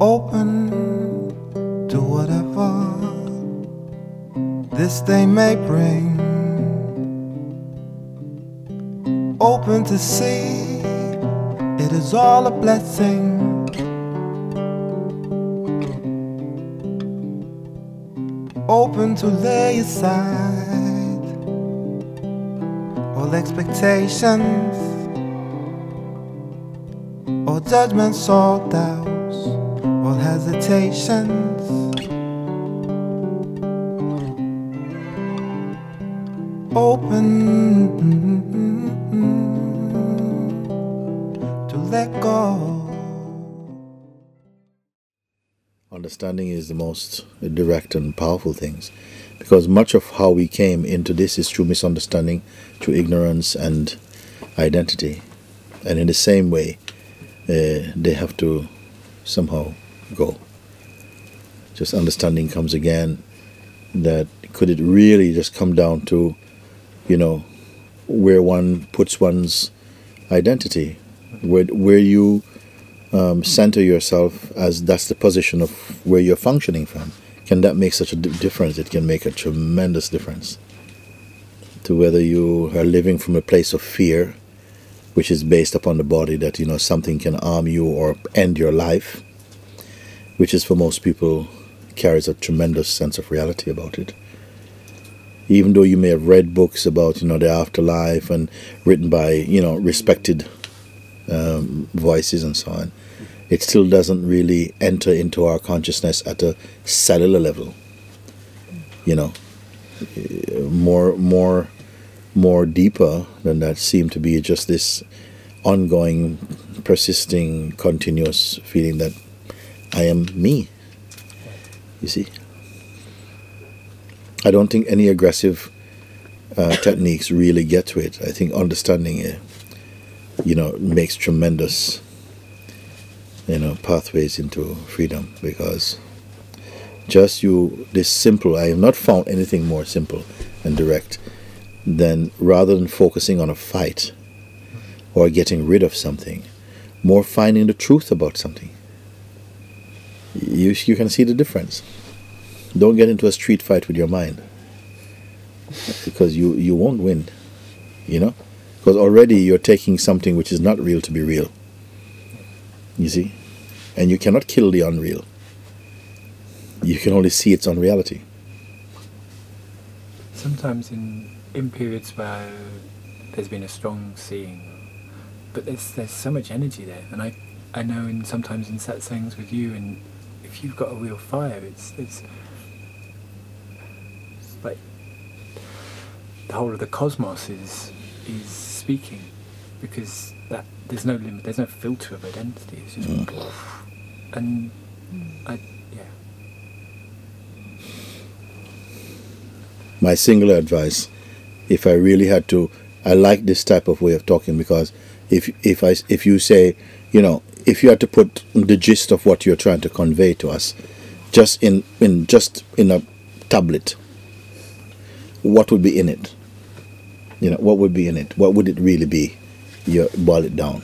Open to whatever this day may bring. Open to see it is all a blessing. Open to lay aside all expectations, all judgments, all doubts, all hesitations. Open to let go. Understanding is the most direct and powerful things because much of how we came into this is through misunderstanding, through ignorance and identity. And in the same way, uh, they have to somehow go. Just understanding comes again that could it really just come down to, you know, where one puts one's identity, where, where you um, center yourself as that's the position of where you're functioning from. Can that make such a difference? It can make a tremendous difference to whether you are living from a place of fear, which is based upon the body that you know something can harm you or end your life, which is for most people carries a tremendous sense of reality about it. Even though you may have read books about you know the afterlife and written by you know respected um, voices and so on, it still doesn't really enter into our consciousness at a cellular level. You know, Uh, more, more, more deeper than that seem to be just this ongoing, persisting, continuous feeling that I am me. You see, I don't think any aggressive uh, techniques really get to it. I think understanding it, you know, makes tremendous you know pathways into freedom because just you this simple i have not found anything more simple and direct than rather than focusing on a fight or getting rid of something more finding the truth about something you, you can see the difference don't get into a street fight with your mind because you you won't win you know because already you're taking something which is not real to be real you see? And you cannot kill the unreal. You can only see its unreality. Sometimes in in periods where there's been a strong seeing, but there's there's so much energy there, and I I know in sometimes in satsangs with you, and if you've got a real fire, it's it's, like the whole of the cosmos is is speaking because that there's no limit, there's no filter of identity. It's just mm. and I yeah. My singular advice, if I really had to, I like this type of way of talking because if if I if you say, you know, if you had to put the gist of what you're trying to convey to us, just in in just in a tablet, what would be in it? You know, what would be in it? What would it really be? You boil it down.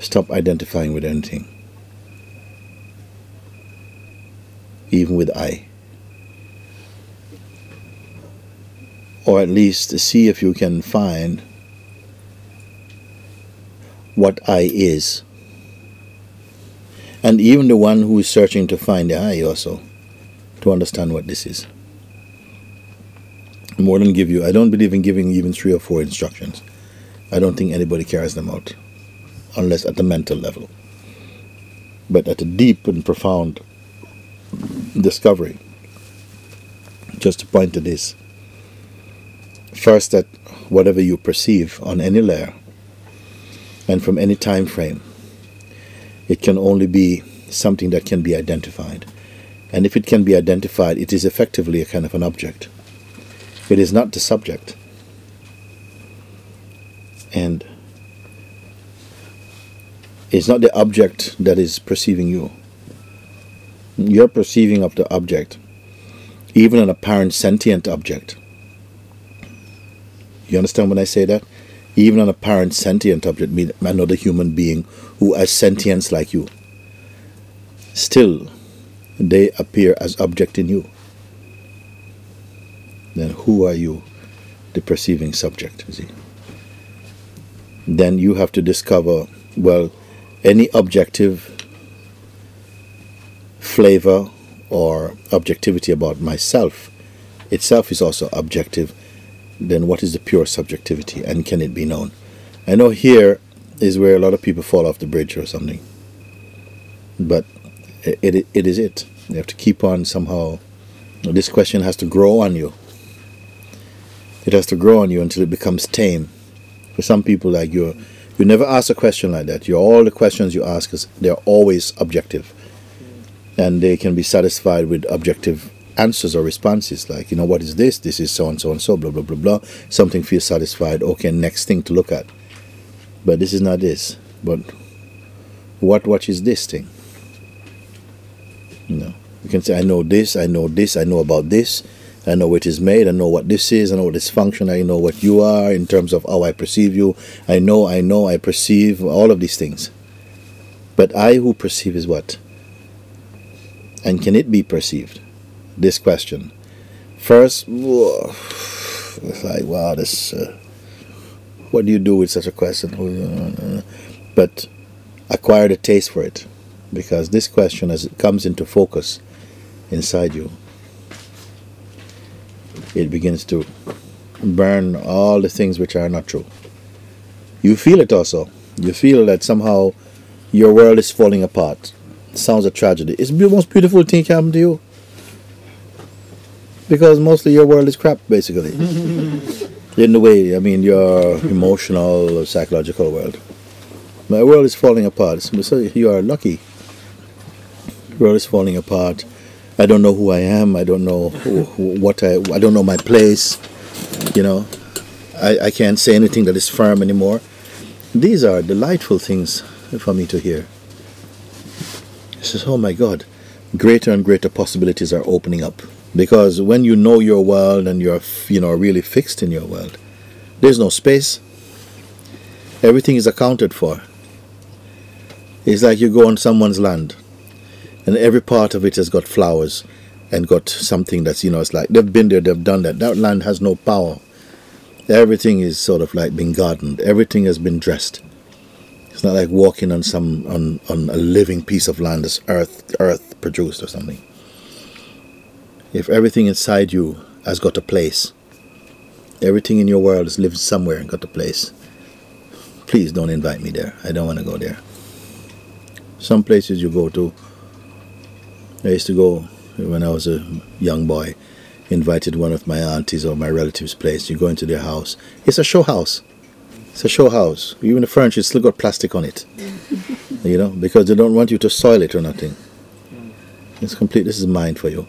Stop identifying with anything, even with I. Or at least see if you can find what I is. And even the one who is searching to find the I also, to understand what this is. More than give you, I don't believe in giving even three or four instructions. I don't think anybody carries them out unless at the mental level. But at a deep and profound discovery, just to point to this first, that whatever you perceive on any layer and from any time frame, it can only be something that can be identified. And if it can be identified, it is effectively a kind of an object. It is not the subject. And it's not the object that is perceiving you. You're perceiving of the object, even an apparent sentient object. You understand when I say that? Even an apparent sentient object, mean another human being who has sentience like you, still they appear as object in you. Then who are you, the perceiving subject? See? Then you have to discover, well, any objective flavor or objectivity about myself itself is also objective, then what is the pure subjectivity and can it be known? I know here is where a lot of people fall off the bridge or something. But it, it, it is it. You have to keep on somehow. This question has to grow on you. It has to grow on you until it becomes tame. For some people, like you, you never ask a question like that. You all the questions you ask is they're always objective, and they can be satisfied with objective answers or responses. Like you know, what is this? This is so and so and so. Blah blah blah blah. Something feels satisfied. Okay, next thing to look at. But this is not this. But what what is this thing? You know, you can say, I know this, I know this, I know about this, I know what is made, I know what this is, I know what this function, I know what you are in terms of how I perceive you. I know, I know, I perceive all of these things. But I who perceive is what? And can it be perceived? This question. First, it's like, wow, this. Uh, what do you do with such a question? But acquire the taste for it, because this question, as it comes into focus inside you, it begins to burn all the things which are not true. You feel it also. You feel that somehow your world is falling apart. It sounds a tragedy. It's the most beautiful thing can happen to you. Because mostly your world is crap, basically. In the way, I mean, your emotional or psychological world. My world is falling apart. So you are lucky. The world is falling apart. I don't know who I am. I don't know who, who, what I. I don't know my place. You know, I, I can't say anything that is firm anymore. These are delightful things for me to hear. He says, "Oh my God, greater and greater possibilities are opening up." Because when you know your world and you're, you know, really fixed in your world, there's no space. Everything is accounted for. It's like you go on someone's land, and every part of it has got flowers and got something that's, you know, it's like they've been there, they've done that. That land has no power. Everything is sort of like being gardened. Everything has been dressed. It's not like walking on some on, on a living piece of land that's earth earth produced or something if everything inside you has got a place, everything in your world has lived somewhere and got a place, please don't invite me there. I don't want to go there. Some places you go to, I used to go when I was a young boy, invited one of my aunties or my relatives' place. You go into their house. It's a show house. It's a show house. Even the furniture still got plastic on it. you know, because they don't want you to soil it or nothing. It's complete. This is mine for you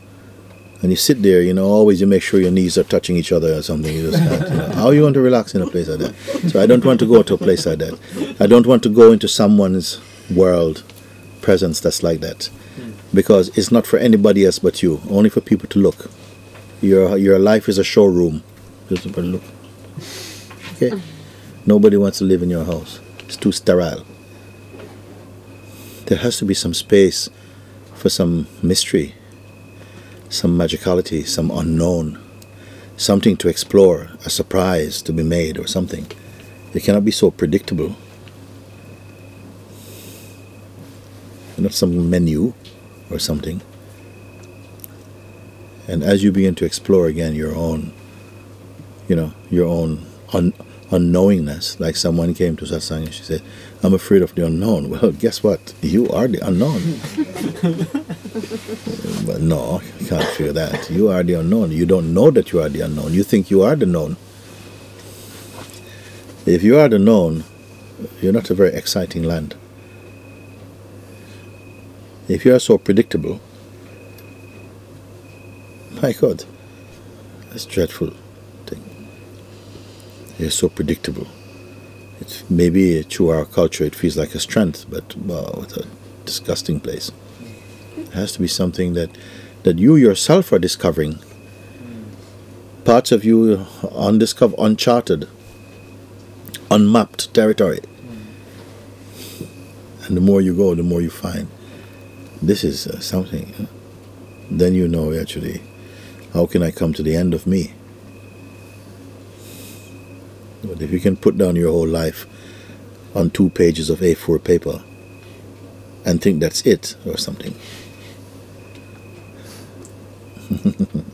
and you sit there, you know, always you make sure your knees are touching each other or something. You just can't, you know. How are you going to relax in a place like that? So I don't want to go to a place like that. I don't want to go into someone's world presence that's like that. Because it's not for anybody else but you, only for people to look. Your your life is a showroom. Just look. Okay? Nobody wants to live in your house. It's too sterile. There has to be some space for some mystery some magicality, some unknown, something to explore, a surprise to be made, or something. It cannot be so predictable. Not some menu or something. And as you begin to explore again your own, you know, your own un- unknowingness, like someone came to Satsang and she said, I'm afraid of the unknown. Well, guess what? You are the unknown. but no, you can't fear that. You are the unknown. You don't know that you are the unknown. You think you are the known. If you are the known, you're not a very exciting land. If you are so predictable, my God, that's dreadful. You're so predictable. It's maybe to our culture it feels like a strength, but wow, it's a disgusting place. It has to be something that that you yourself are discovering. Parts of you undiscovered, uncharted, unmapped territory. And the more you go, the more you find this is uh, something. Then you know actually, how can I come to the end of me? But if you can put down your whole life on two pages of A4 paper and think that's it or something.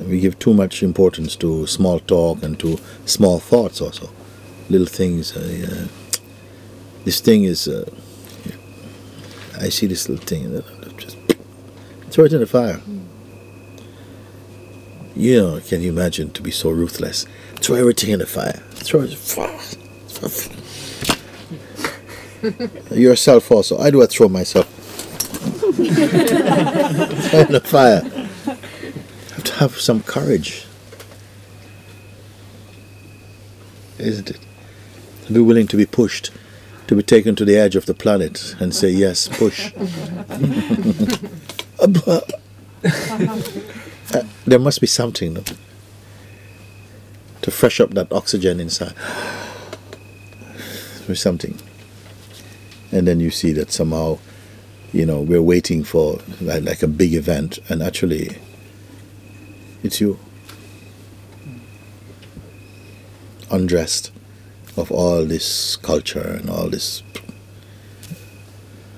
we give too much importance to small talk and to small thoughts also. Little things uh, uh, this thing is uh, i see this little thing just throw it in the fire. You know can you imagine to be so ruthless throw everything in the fire throw it yourself also i do I throw myself in the fire I have to have some courage, isn't it? To be willing to be pushed, to be taken to the edge of the planet and say, Yes, push. uh, there must be something no? To fresh up that oxygen inside. There's something. And then you see that somehow, you know, we're waiting for like, like a big event, and actually, it's you. Undressed of all this culture and all this.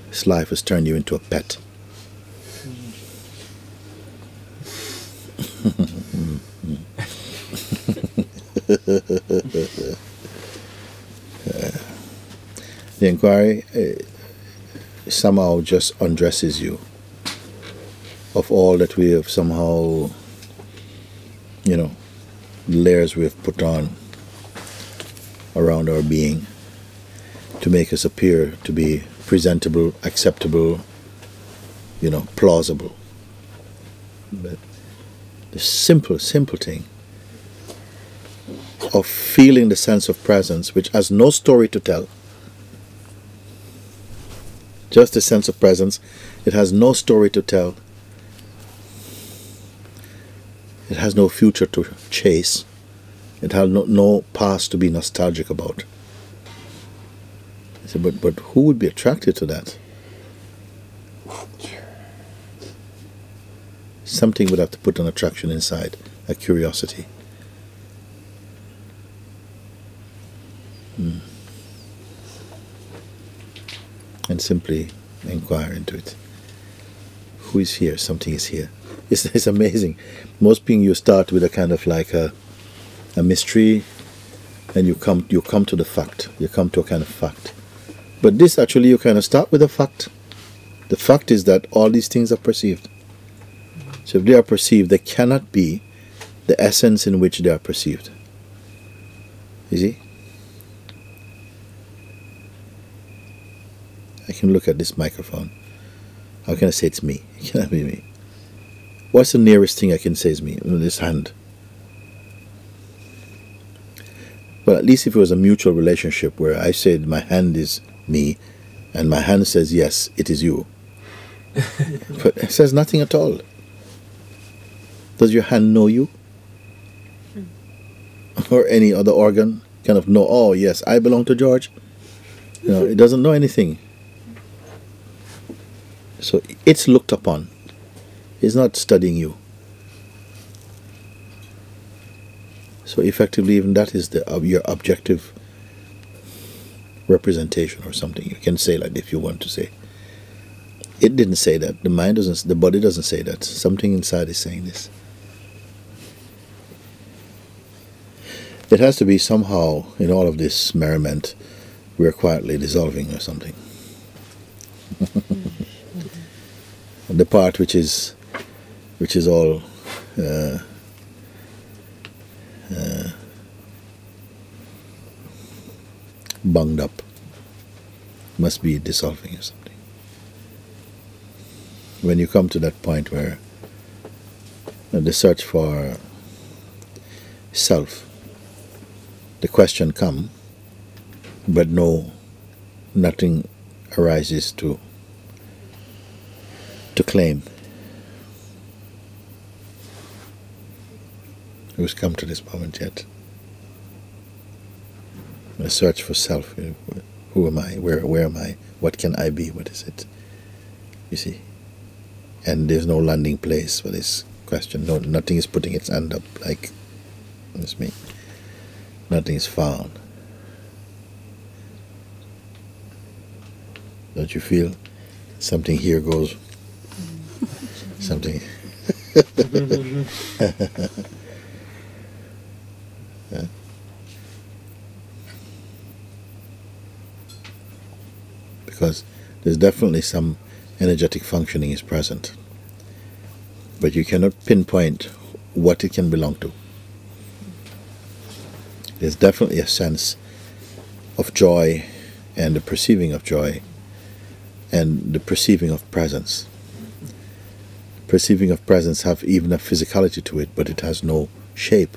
This life has turned you into a pet. the inquiry uh, somehow just undresses you of all that we have somehow you know, layers we've put on around our being to make us appear to be presentable, acceptable, you know, plausible. But the simple, simple thing of feeling the sense of presence, which has no story to tell, just a sense of presence, it has no story to tell, It has no future to chase. It has no, no past to be nostalgic about. I said, but, but who would be attracted to that? Something would have to put an attraction inside, a curiosity. Hmm. And simply inquire into it. Who is here? Something is here. It's, it's amazing. Most being you start with a kind of like a, a mystery, and you come you come to the fact. You come to a kind of fact. But this actually you kind of start with a fact. The fact is that all these things are perceived. So if they are perceived, they cannot be the essence in which they are perceived. You see? I can look at this microphone. How can I say it's me? It cannot be me. What's the nearest thing I can say is me? This hand. But at least if it was a mutual relationship where I said my hand is me and my hand says yes, it is you. but it says nothing at all. Does your hand know you? Hmm. Or any other organ kind of know, oh yes, I belong to George? You know, it doesn't know anything. So it's looked upon. It's not studying you. So effectively, even that is the uh, your objective representation or something. You can say like if you want to say. It didn't say that. The mind doesn't. The body doesn't say that. Something inside is saying this. It has to be somehow in all of this merriment, we're quietly dissolving or something. The part which is which is all uh, uh, bunged up, must be dissolving or something. When you come to that point where the search for self, the question come, but no, nothing arises to to claim. who's come to this moment yet. a search for self. Who am I? Where where am I? What can I be? What is it? You see. And there's no landing place for this question. No, nothing is putting its hand up like it's me. Nothing is found. Don't you feel something here goes? Something. Because there's definitely some energetic functioning is present, but you cannot pinpoint what it can belong to. There's definitely a sense of joy and the perceiving of joy and the perceiving of presence. Perceiving of presence have even a physicality to it, but it has no shape.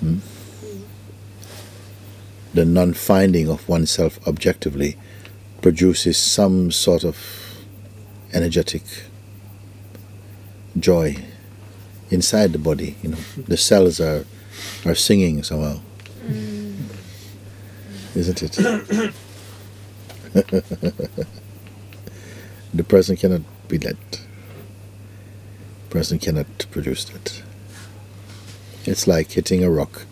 Hmm? The non finding of oneself objectively produces some sort of energetic joy inside the body. You know, the cells are are singing somehow, mm. isn't it? the person cannot be that. The person cannot produce that. It's like hitting a rock,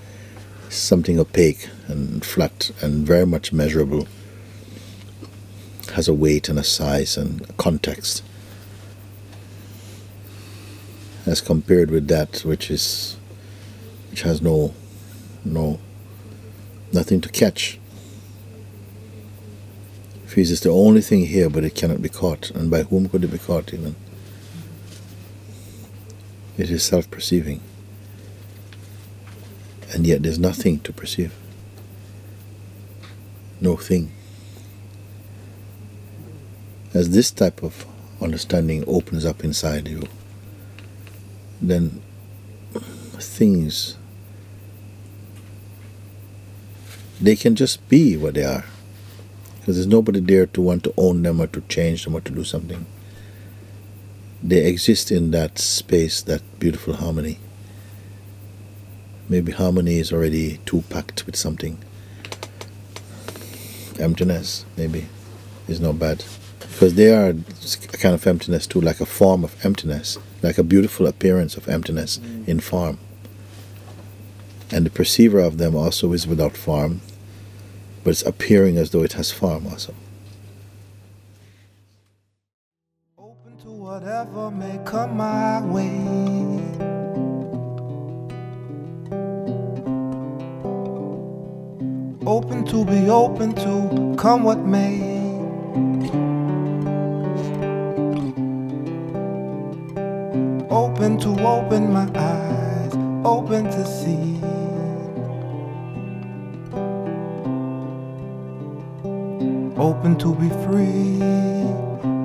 something opaque and flat and very much measurable, has a weight and a size and a context as compared with that which is which has no no nothing to catch. Fees is the only thing here, but it cannot be caught. And by whom could it be caught even? It is self perceiving. And yet there's nothing to perceive. No thing. As this type of understanding opens up inside you, then things they can just be what they are because there's nobody there to want to own them or to change them or to do something. They exist in that space that beautiful harmony. Maybe harmony is already too packed with something. Emptiness maybe is not bad. Because they are a kind of emptiness too like a form of emptiness like a beautiful appearance of emptiness mm. in form. And the perceiver of them also is without form, but it's appearing as though it has form also. Open to whatever may come my way. Open to be open to come what may. open to open my eyes, open to see. Open to be free,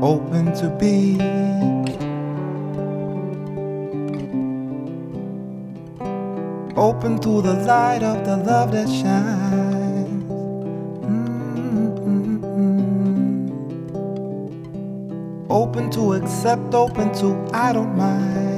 open to be. Open to the light of the love that shines. Mm-hmm. Open to accept, open to I don't mind.